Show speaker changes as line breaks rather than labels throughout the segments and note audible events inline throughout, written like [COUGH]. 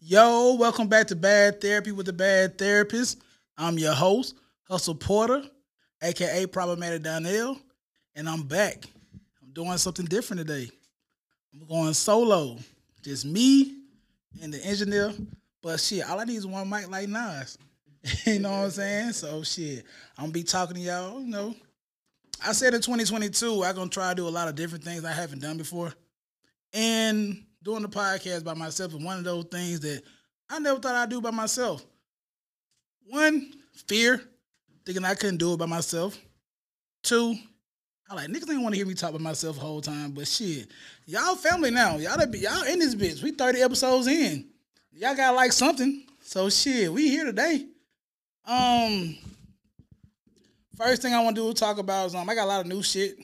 Yo, welcome back to Bad Therapy with the Bad Therapist. I'm your host, Hustle Porter, aka Problematic Donnell, and I'm back. I'm doing something different today. I'm going solo, just me and the engineer. But shit, all I need is one mic like Nas. [LAUGHS] you know what I'm saying? So shit, I'm gonna be talking to y'all. You know, I said in 2022 I'm gonna try to do a lot of different things I haven't done before, and doing the podcast by myself is one of those things that I never thought I'd do by myself. One, fear, thinking I couldn't do it by myself. Two, I like niggas ain't want to hear me talk by myself the whole time, but shit, y'all family now. Y'all be y'all in this bitch. We 30 episodes in. Y'all gotta like something. So shit, we here today. Um first thing I want to do is talk about is um I got a lot of new shit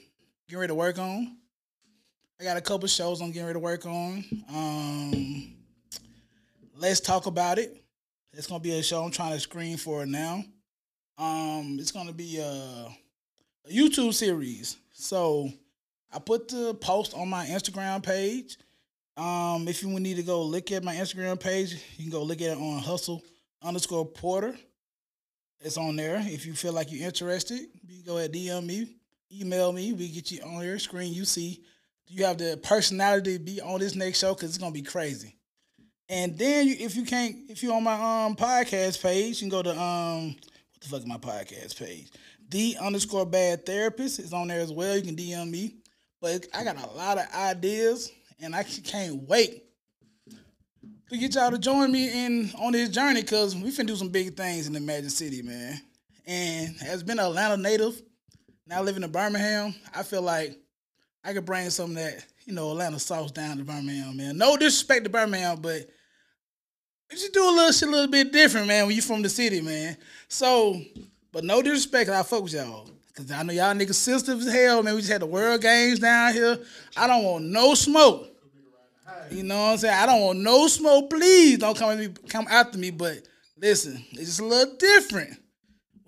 getting ready to work on. I got a couple shows I'm getting ready to work on. Um, let's talk about it. It's gonna be a show I'm trying to screen for now. Um, it's gonna be a, a YouTube series. So I put the post on my Instagram page. Um, if you need to go look at my Instagram page, you can go look at it on hustle underscore porter. It's on there. If you feel like you're interested, you can go ahead DM me, email me. We get you on your screen. You see you have the personality to be on this next show because it's gonna be crazy. And then you, if you can't, if you're on my um podcast page, you can go to um what the fuck is my podcast page? The underscore bad therapist is on there as well. You can DM me. But I got a lot of ideas and I can't wait to get y'all to join me in on this journey because we finna do some big things in the Magic City, man. And has been an Atlanta native, now living in Birmingham, I feel like I could bring some that, you know, Atlanta sauce down to Birmingham, man. No disrespect to Birmingham, but you do a little shit a little bit different, man, when you from the city, man. So, but no disrespect, I fuck with y'all. Cause I know y'all niggas sensitive as hell, man. We just had the world games down here. I don't want no smoke. You know what I'm saying? I don't want no smoke. Please don't come at me, come after me. But listen, it's just a little different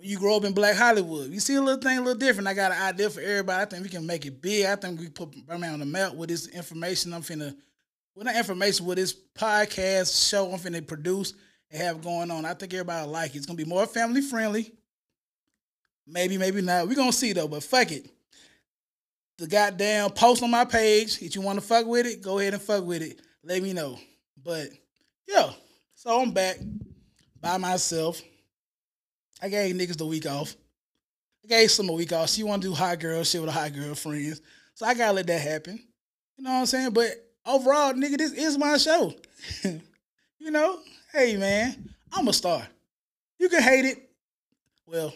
you grow up in Black Hollywood. You see a little thing a little different. I got an idea for everybody. I think we can make it big. I think we put Birmingham on the map with this information I'm finna, with that information with this podcast show I'm finna produce and have going on. I think everybody like it. It's gonna be more family friendly. Maybe, maybe not. we gonna see though, but fuck it. The goddamn post on my page. If you wanna fuck with it, go ahead and fuck with it. Let me know. But yeah, so I'm back by myself. I gave niggas the week off. I gave some a week off. She want to do hot girl shit with a hot girl friends. So I gotta let that happen. You know what I'm saying? But overall, nigga, this is my show. [LAUGHS] you know? Hey man, I'm a star. You can hate it. Well,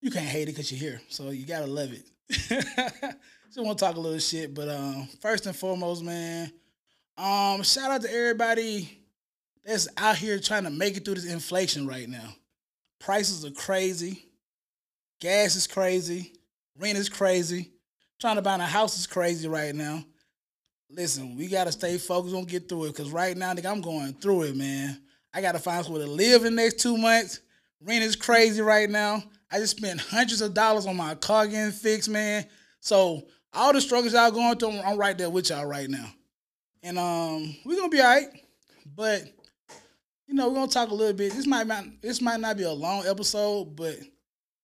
you can't hate it because you're here. So you gotta love it. [LAUGHS] Just want to talk a little shit. But um, first and foremost, man, um, shout out to everybody that's out here trying to make it through this inflation right now. Prices are crazy. Gas is crazy. Rent is crazy. Trying to buy a house is crazy right now. Listen, we gotta stay focused on get through it. Cause right now, nigga, I'm going through it, man. I gotta find somewhere to live in the next two months. Rent is crazy right now. I just spent hundreds of dollars on my car getting fixed, man. So all the struggles y'all going through, I'm right there with y'all right now. And um, we're gonna be all right. But you know, we're gonna talk a little bit. This might not this might not be a long episode, but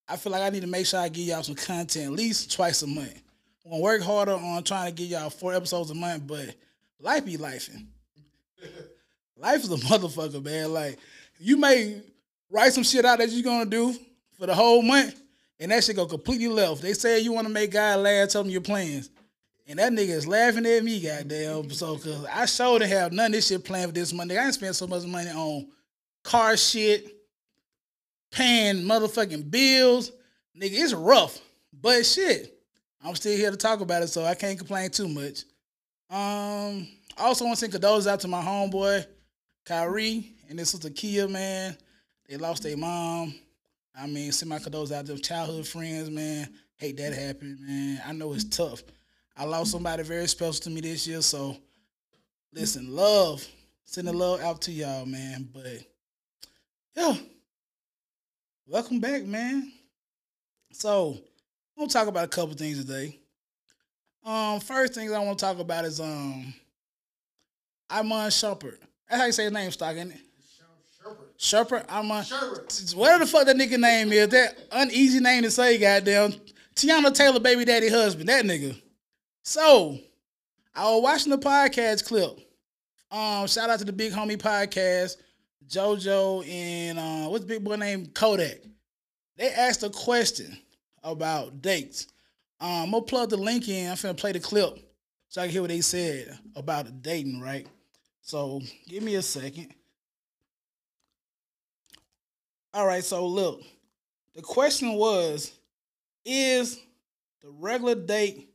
I feel like I need to make sure I give y'all some content at least twice a month. I'm gonna work harder on trying to give y'all four episodes a month, but life be lifing. [LAUGHS] life is a motherfucker, man. Like you may write some shit out that you're gonna do for the whole month, and that shit go completely left. They say you want to make God laugh, tell them your plans. And that nigga is laughing at me, goddamn. So, cause I sure to have none of this shit planned for this money. I ain't spent so much money on car shit, paying motherfucking bills. Nigga, it's rough. But shit, I'm still here to talk about it, so I can't complain too much. Um, I also want to send condolences out to my homeboy, Kyrie, and this sister Kia, man. They lost their mom. I mean, send my condolences out to childhood friends, man. Hate that happened, man. I know it's tough. I lost somebody very special to me this year. So listen, love, sending love out to y'all, man. But yeah, welcome back, man. So I'm gonna talk about a couple things today. Um, first things I want to talk about is um Iman Shumpert. That's how you say his name, Stock, isn't it?
Sherbert.
Sherper. I'm a.
Sherbert.
Whatever the fuck that nigga name is, that uneasy name to say, goddamn. Teyana Taylor, baby daddy husband, that nigga. So, I was watching the podcast clip. Um, shout out to the Big Homie Podcast, JoJo and uh, what's big boy named Kodak. They asked a question about dates. Um, I'm gonna plug the link in. I'm finna play the clip so I can hear what they said about dating, right? So give me a second. All right, so look, the question was, is the regular date?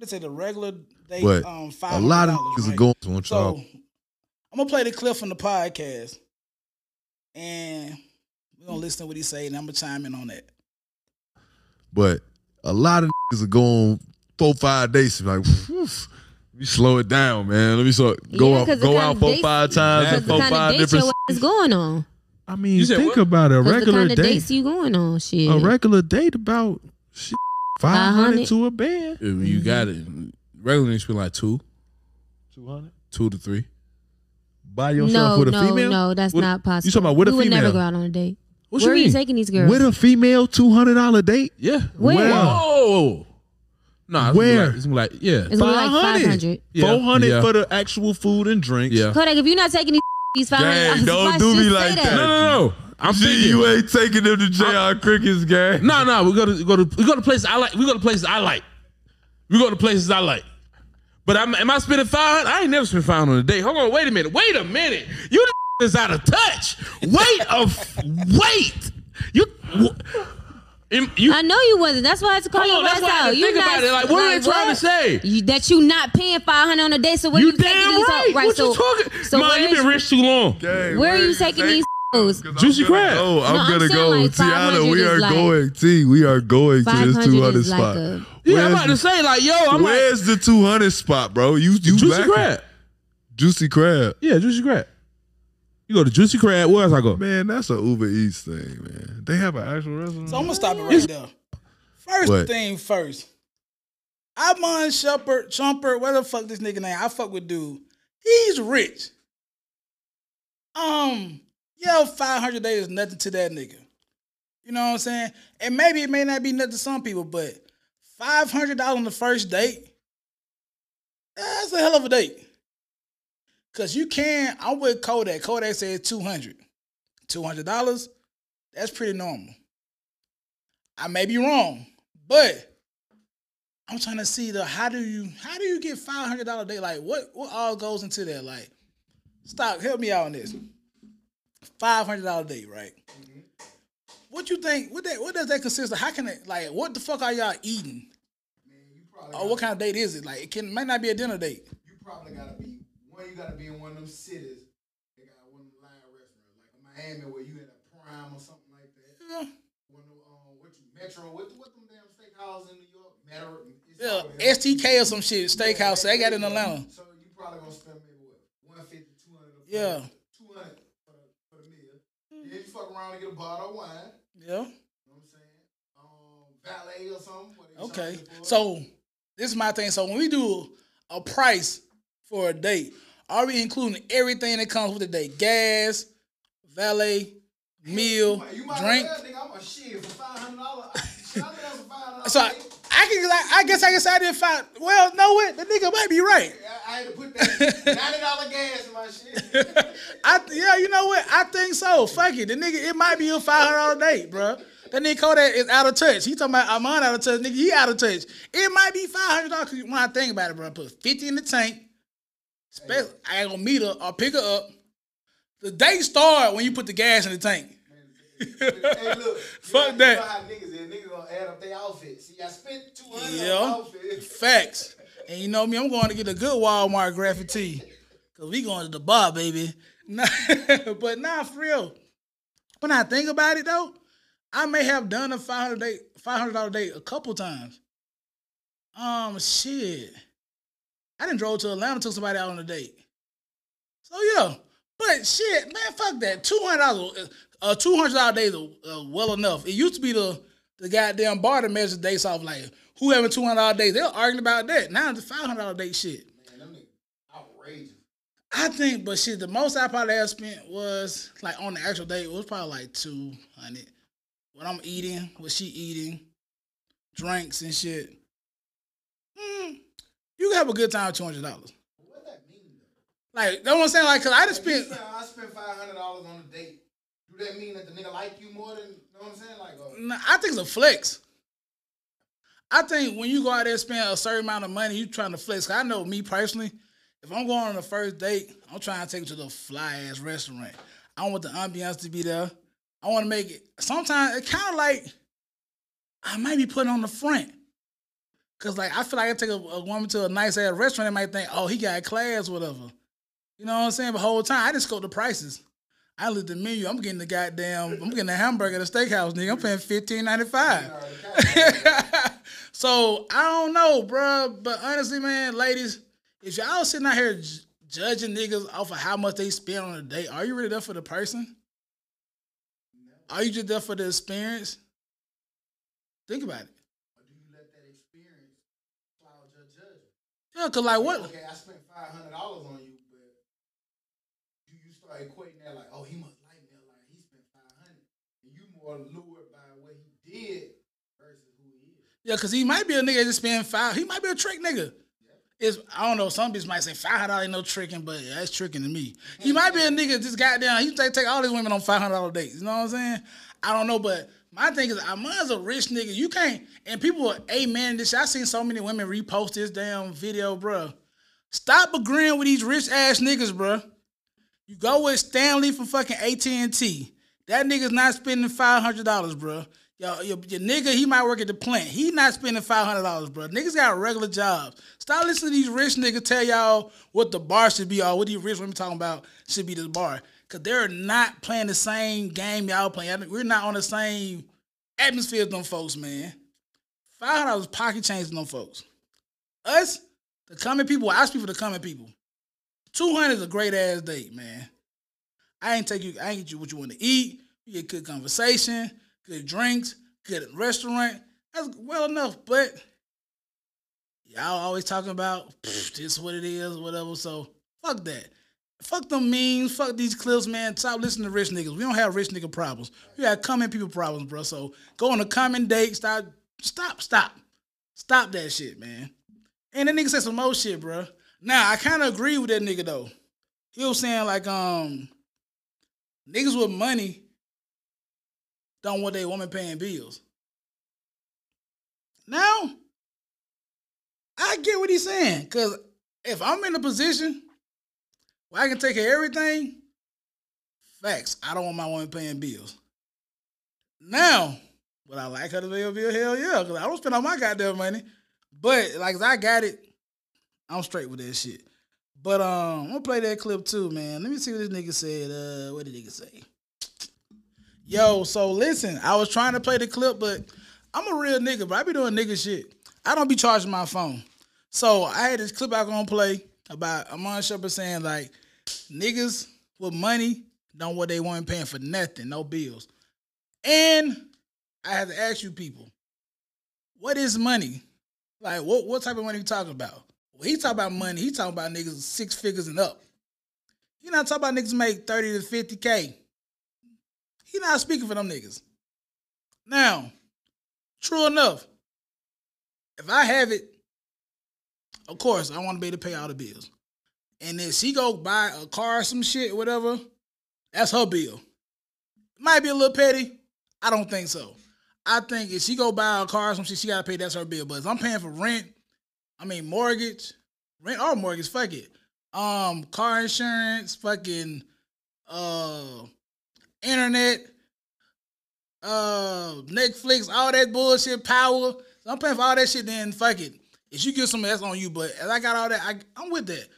What did it say? The regular date?
But
um,
A lot of
$500,
niggas are going to want
So
y'all.
I'm gonna play the clip from the podcast, and we're gonna listen to what he say, and I'm gonna chime in on that.
But a lot of niggas are going four, five days. Like, whew, let me slow it down, man. Let me so go
Yeah,
out,
'cause the
go out four,
dates-
five times,
Because
and
the
four,
kind
five different.
your ass going on.
I mean, think
what?
about a
Because the
regular
kind of
date.
dates you going on, shit.
A regular date about shit, five hundred to a band.
If you mm-hmm. got it. Regular niggas spend like two,
Two hundred
two to three.
by yourself
no,
with a
no,
female.
no, that's
With-
not possible.
You talking about with a female?
we would never go out on a date.
What
Where
you
are you
mean?
taking these girls?
With a female, two hundred dollar date.
Yeah.
Where?
Where?
Whoa. Nah, it's
Where?
Gonna be like, it's gonna be like yeah.
It's gonna be like 500.
Yeah,
Four hundred
yeah.
for the actual food and drinks.
Yeah.
Kodak, if you're not taking these, [LAUGHS] these 500
Gang, don't do me
say
like that.
No, no, no. I'm
Gee,
thinking.
you ain't taking them to J.R. Cricket's game.
No, no, we go to go to we go to places I like. We go to places I like. We go to places I like. But I'm, am I spending five hundred? I ain't never spent five hundred on a date. Hold on, wait a minute, wait a minute. You [LAUGHS] is out of touch. Wait a f- wait. You. w- you
I know you wasn't. That's why I had to call
Hold
your
on, that's
ass
why I had
out.
to
You
think
not,
about it. Like, what are they trying to say?
You, that you not paying 500 on a date. So where
you
you, taking
damn
these
right.
hoes? Right.
what
so,
you talking?
so
Man, you been rich too long.
Gang,
where are you taking these hoes?
'Cause I'm
Juicy
gonna
crab.
Go. I'm
No, I'm
gonna
saying
go.
like
Teyana,
500
we
is
are
like-
going. T, we are going to this
500
two hundred
like
spot.
a-
Yeah, I'm
Where's-
about to say like, yo, I'm like
Where's the two hundred spot, bro? You you
Juicy
lacking.
Crab.
Juicy crab.
Yeah, Juicy Crab. You go to Juicy Crab. Where else I go?
Man, that's a Uber Eats thing, man. They have an actual restaurant.
So I'm gonna stop it right there. First
What?
thing first. Iman Shumpert, Chumpert, whatever the fuck this nigga name. I fuck with dude. He's rich. Um, yo, 500 days is nothing to that nigga. You know what I'm saying? And maybe it may not be nothing to some people, but $500 on the first date, that's a hell of a date. Cause you can, I'm with Kodak. Kodak said 200. $200, that's pretty normal. I may be wrong, but I'm trying to see the how do you how do you get five hundred dollar day? Like what what all goes into that? Like, stop, help me out on this. Five hundred dollar a day, right? What you think? What that what does that consist of? How can it like what the fuck are y'all eating?
You
Or what kind of date is it? Like it can might not be a dinner date.
you probably gotta be one. You gotta be in one of them cities. They got one of them line restaurants, like in Miami, where you in a prime or something like that.
Yeah.
One of um, what you Metro? What what them damn steakhouse in New York? Metro.
Yeah. STK or some shit, steakhouse. They got in Atlanta.
So you probably gonna spend maybe what 150, 200 a
Yeah
200 for the, for the meal. Then you fuck around and get a bottle of wine.
Yeah.
You know what I'm saying? Um, valet or something.
Okay.
charge you for it.
So this is my thing. So when we do a price for a date, are we including everything that comes with the date? Gas, valet, meal,
You might- you might
drink.
Nigga, I'm a shit for five hundred dollars. I think that's a five hundred. [LAUGHS]
So I, I can like I guess I say I didn't find well, no what? The nigga might be right.
I, I had to put that ninety dollar gas in my shit. [LAUGHS]
I yeah, you know what? I think so. Fuck it. The nigga, it might be a five hundred dollar date, bro. That nigga Kodak is out of touch. He talking about I'm on out of touch. Nigga, he out of touch. It might be five hundred dollars when I think about it, bro. I put fifty in the tank. Spe- I ain't gonna meet her or pick her up. The date start when you put the gas in the tank.
Hey, look. [LAUGHS]
Fuck
you know,
that.
You know how niggas is. Niggas gonna add up their outfit. See, I spent two hundred
Yeah.
on the outfit.
Facts. And you know me, I'm going to get a good Walmart graphic tee. Cause we going to the bar, baby. [LAUGHS] Nah, but nah, for real. When I think about it though, I may have done a five hundred date, five hundred dollar date a couple times. Um, shit. I didn't drove to Atlanta, took somebody out on a date. So yeah, but shit, man, fuck that. Two hundred dollars, uh, two hundred dollar days are uh, well enough. It used to be the the goddamn bar that measures dates off like who having two hundred dollar days. They're arguing about that. Now it's five hundred dollar date shit.
Man, them outrageous.
I think, but shit, the most I probably have spent was like on the actual date it was probably like two hundred. What I'm eating, what she eating, drinks and shit. Mm, you can have a good time with two hundred dollars.
What that mean?
Like, that's what I'm saying. Like, cause I just spent.
say, I spent five hundred dollars on a date. Do that mean that the nigga like you more than you know what I'm saying? Like, uh,
Nah, I think it's a flex. I think when you go out there and spend a certain amount of money, you trying to flex. 'Cause I know me personally, if I'm going on a first date, I'm trying to take you to the fly ass restaurant. I want the ambiance to be there. I want to make it. Sometimes it kind of like I might be putting on the front. Cause like I feel like I take a, a woman to a nice ass restaurant, they might think, oh, he got class, whatever. You know what I'm saying? The whole time I just go the prices. I look at the menu. I'm getting the goddamn. I'm getting a hamburger at a steakhouse, nigga. I'm paying fifteen ninety five. [LAUGHS] so I don't know, bruh. But honestly, man, ladies, if y'all sitting out here j- judging niggas off of how much they spend on a date, are you really there for the person? Are you just there for the experience? Think about it.
or do you let that experience cloud your judgment?
Yeah, cause like what?
Okay, I spent five hundred dollars on you, but you you start equating that like, oh, he must like me a lot. He spent five hundred, and you more lured by what he did versus who he is.
Yeah, cause he might be a nigga that just spend five. He might be a trick nigga. It's I don't know. Some bitches might say five hundred dollars ain't no tricking, but yeah, that's tricking to me. He might be a nigga just goddamn. He take take all these women on five hundred dollar dates. You know what I'm saying? I don't know, but my thing is, I'm as a rich nigga. You can't. And people are amen this. I seen so many women repost this damn video, bro. Stop agreeing with these rich ass niggas, bruh. You go with Stanley from fucking AT and T. That nigga's not spending five hundred dollars, bro. Yo, your, your nigga, he might work at the plant. He not spending five hundred dollars, bro. Niggas got regular jobs. Stop listening to these rich niggas tell y'all what the bar should be or what these rich women talking about should be the bar. Cause they're not playing the same game y'all playing. We're not on the same atmosphere as them folks, man. Five hundred dollars pocket change to them folks. Us, the coming people, I ask people the coming people. Two hundred is a great ass date, man. I ain't take you. I ain't get you what you want to eat. You get good conversation, good drinks, good restaurant. That's well enough. But y'all always talking about "Pfft, this is what it is, whatever. So fuck that. Fuck them memes. Fuck these clips, man. Stop listening to rich niggas. We don't have rich nigga problems. We got common people problems, bro. So go on a common date. Stop. Stop. Stop. Stop that shit, man. And that nigga said some more shit, bro. Now I kind of agree with that nigga though. He was saying like, um, niggas with money don't want their woman paying bills. Now, I get what he's saying. Cause if I'm in a position where I can take care of everything, facts, I don't want my woman paying bills. Now, would I like her to pay a bill? Hell yeah, because I don't spend all my goddamn money. But like I got it, I'm straight with that shit. But um, I'm gonna play that clip too, man. Let me see what this nigga said. Uh, what did nigga say? Yo, so listen, I was trying to play the clip, but I'm a real nigga, but I be doing nigga shit. I don't be charging my phone. So I had this clip I gonna play about Amon Shepard saying like niggas with money don't what they want paying for nothing, no bills. And I have to ask you people, what is money? Like what what type of money you talking about? He talk about money, he talking about niggas six figures and up. He not talking about niggas make 30 to 50 K. He not speaking for them niggas. Now, true enough, if I have it, of course I want to be able to pay all the bills. And if she go buy a car or some shit, whatever, that's her bill. Might be a little petty. I don't think so. I think if she go buy a car or some shit, she gotta pay that's her bill. But if I'm paying for rent, I mean mortgage, rent or mortgage, fuck it. Um, car insurance, fucking uh internet, uh Netflix, all that bullshit, power. I'm paying for all that shit, then fuck it. If you get some that's on you, but if I got all that, I, I'm with that.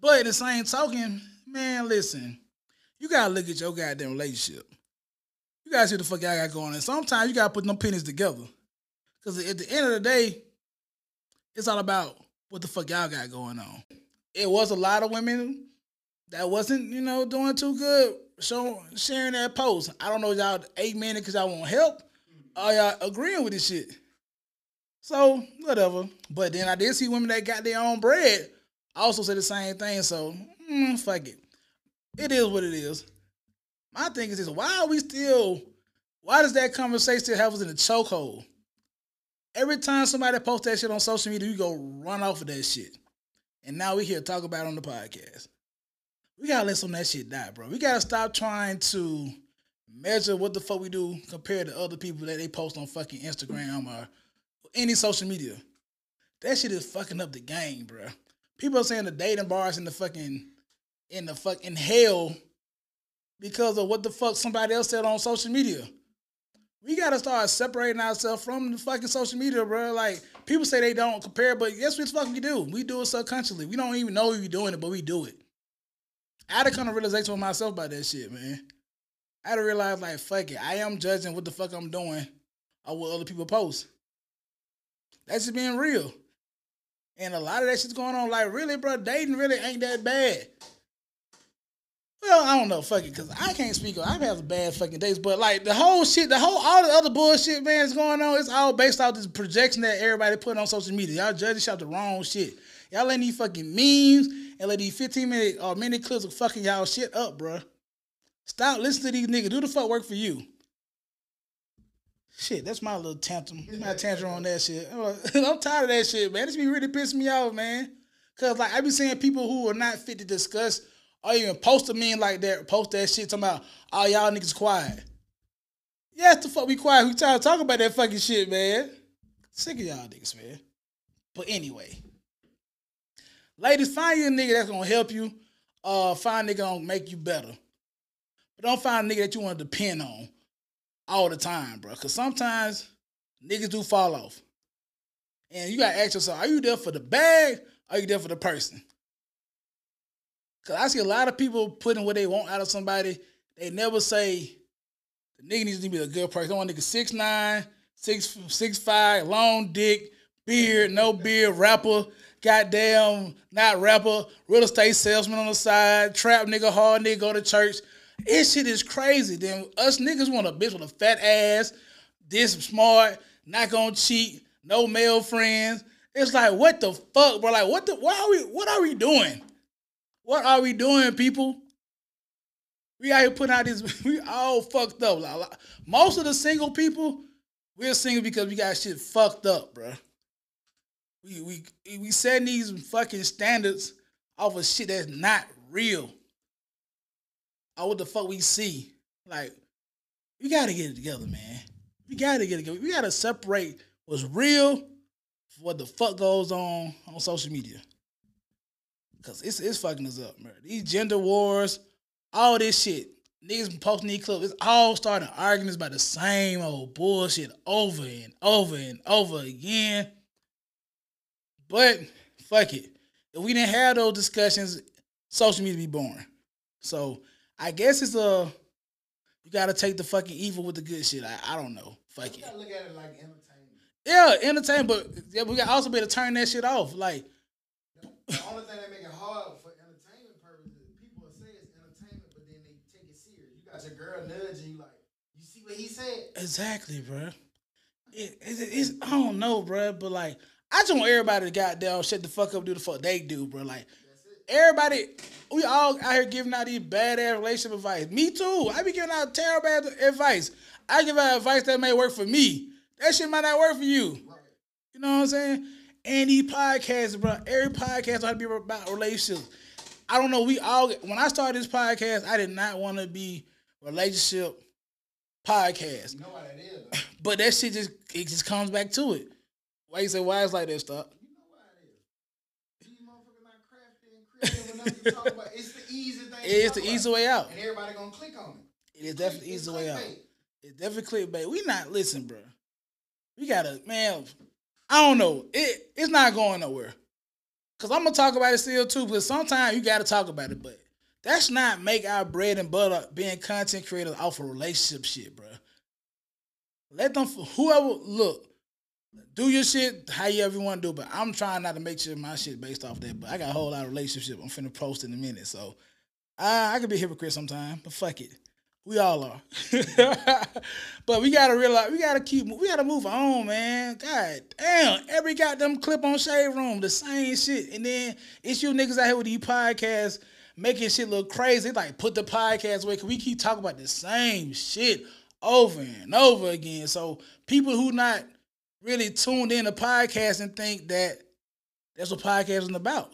But in the same token, man, listen, you gotta look at your goddamn relationship. You gotta see the fuck y'all got going on. Sometimes you gotta put them pennies together. Cause at the end of the day, it's all about what the fuck y'all got going on. It was a lot of women that wasn't, you know, doing too good showing sharing that post. I don't know y'all eight minutes because y'all want help or y'all agreeing with this shit. So, whatever. But then I did see women that got their own bread also said the same thing. So, mm, fuck it. It is what it is. My thing is this: Why are we still? Why does that conversation still have us in a chokehold? Every time somebody posts that shit on social media, you go run off of that shit. And now we here talk about it on the podcast. We gotta let some of that shit die, bro. We gotta stop trying to measure what the fuck we do compared to other people that they post on fucking Instagram or any social media. That shit is fucking up the game, bro. People are saying the dating bars in the fucking in the fucking hell because of what the fuck somebody else said on social media. We gotta start separating ourselves from the fucking social media, bro. Like people say they don't compare, but yes, we fucking do. We do it subconsciously. We don't even know we're doing it, but we do it. I had to come to realization with myself about that shit, man. I had to realize, like, fuck it, I am judging what the fuck I'm doing or what other people post. That's just being real. And a lot of that shit's going on. Like, really, bro, dating really ain't that bad. Well, I don't know, fuck it, cause I can't speak. I've had some bad fucking days, but like the whole shit, the whole all the other bullshit, man, is going on. It's all based off this projection that everybody put on social media. Y'all judging shot the wrong shit. Y'all letting these fucking memes and let these 15 minute or minute clips of fucking y'all shit up, bruh. Stop listening to these niggas. Do the fuck work for you. Shit, that's my little tantrum. My tantrum on that shit. [LAUGHS] I'm tired of that shit, man. This be really pissing me off, man. Cause like I be seeing people who are not fit to discuss or even post a meme like that, post that shit talking about all oh, y'all niggas quiet. Yes, the fuck we quiet. We trying to talk about that fucking shit, man. Sick of y'all niggas, man. But anyway. Ladies, find you a nigga that's gonna help you. Uh find a nigga gonna make you better. But don't find a nigga that you want to depend on all the time, bro. Cause sometimes niggas do fall off. And you gotta ask yourself, are you there for the bag? Or are you there for the person? Cause I see a lot of people putting what they want out of somebody. They never say the nigga needs to be a good person. I want nigga six nine, six six five, long dick, beard, no beard, rapper, goddamn, not rapper, real estate salesman on the side, trap nigga, hard nigga, go to church. This shit is crazy. Then us niggas want a bitch with a fat ass, this smart, not gonna cheat, no male friends. It's like what the fuck, bro? Like what the what are we what are we doing? What are we doing, people? We out here putting out this. [LAUGHS] We all fucked up. Most of the single people, we're single because we got shit fucked up, bro. We we we setting these fucking standards off of shit that's not real. Or what the fuck we see. Like, we gotta get it together, man. We gotta get it together. We gotta separate what's real from what the fuck goes on on social media. Cause it's it's fucking us up, man. These gender wars, all this shit. Niggas posting these clips, it's all starting arguments about the same old bullshit over and over and over again. But fuck it. If we didn't have those discussions, social media be boring. So I guess it's a you gotta take the fucking evil with the good shit. I, I don't know. Fuck
You
it.
gotta look at it like entertainment.
Yeah, entertain, but yeah, we gotta also be able to turn that shit off. Like
The only thing that make it hard for entertainment purposes, people will say it's entertainment, but then they take it serious. You got your girl nudging you like, you see what he said?
Exactly, bro. It, it, it's I don't know, bro, but like I just want everybody to goddamn shut the fuck up, do the fuck they do, bro. Like everybody, we all out here giving out these badass relationship advice. Me too. I be giving out terrible ad- advice. I give out advice that may work for me. That shit might not work for you. You know what I'm saying? And these podcasts, bro. Every podcast ought to be about relationships. I don't know. We all when I started this podcast, I did not want to be relationship podcast.
You know why that is. [LAUGHS]
But that shit just it just comes back to it. Why you say why it's like that stuff?
You know why it is. These motherfuckers not crafty and creative enough talk about. It's the easy thing.
It's the easy way out.
And everybody gonna click on it.
It is definitely easy way out. It's definitely clickbait. We not listen, bro. We gotta man. I don't know. It it's not going nowhere. Cause I'm gonna talk about it still too. But sometimes you gotta talk about it. But that's not make our bread and butter being content creators off of relationship shit, bro. Let them whoever look. Do your shit how you ever want to do, but I'm trying not to make sure my shit based off that. But I got a whole lot of relationship I'm finna post in a minute, so I, I could be a hypocrite sometime, but fuck it. We all are. [LAUGHS] but we gotta realize we gotta keep we gotta move on, man. God damn. Every goddamn clip on Shade Room, the same shit. And then it's you niggas out here with these podcasts making shit look crazy. Like put the podcast away because we keep talking about the same shit over and over again. So people who not really tuned in to podcast and think that that's what podcasting about.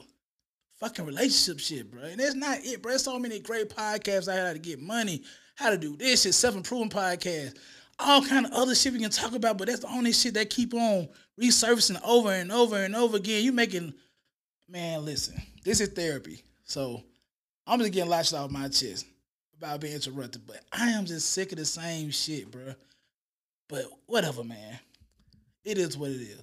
Fucking relationship shit, bro. And that's not it, bro. There's so many great podcasts out here to get money, how to do this shit, self-improving podcast, all kind of other shit we can talk about, but that's the only shit that keep on resurfacing over and over and over again. You making man, listen, this is therapy. So I'm just getting lashed off my chest about being interrupted, but I am just sick of the same shit, bro. But whatever, man. It is what it is.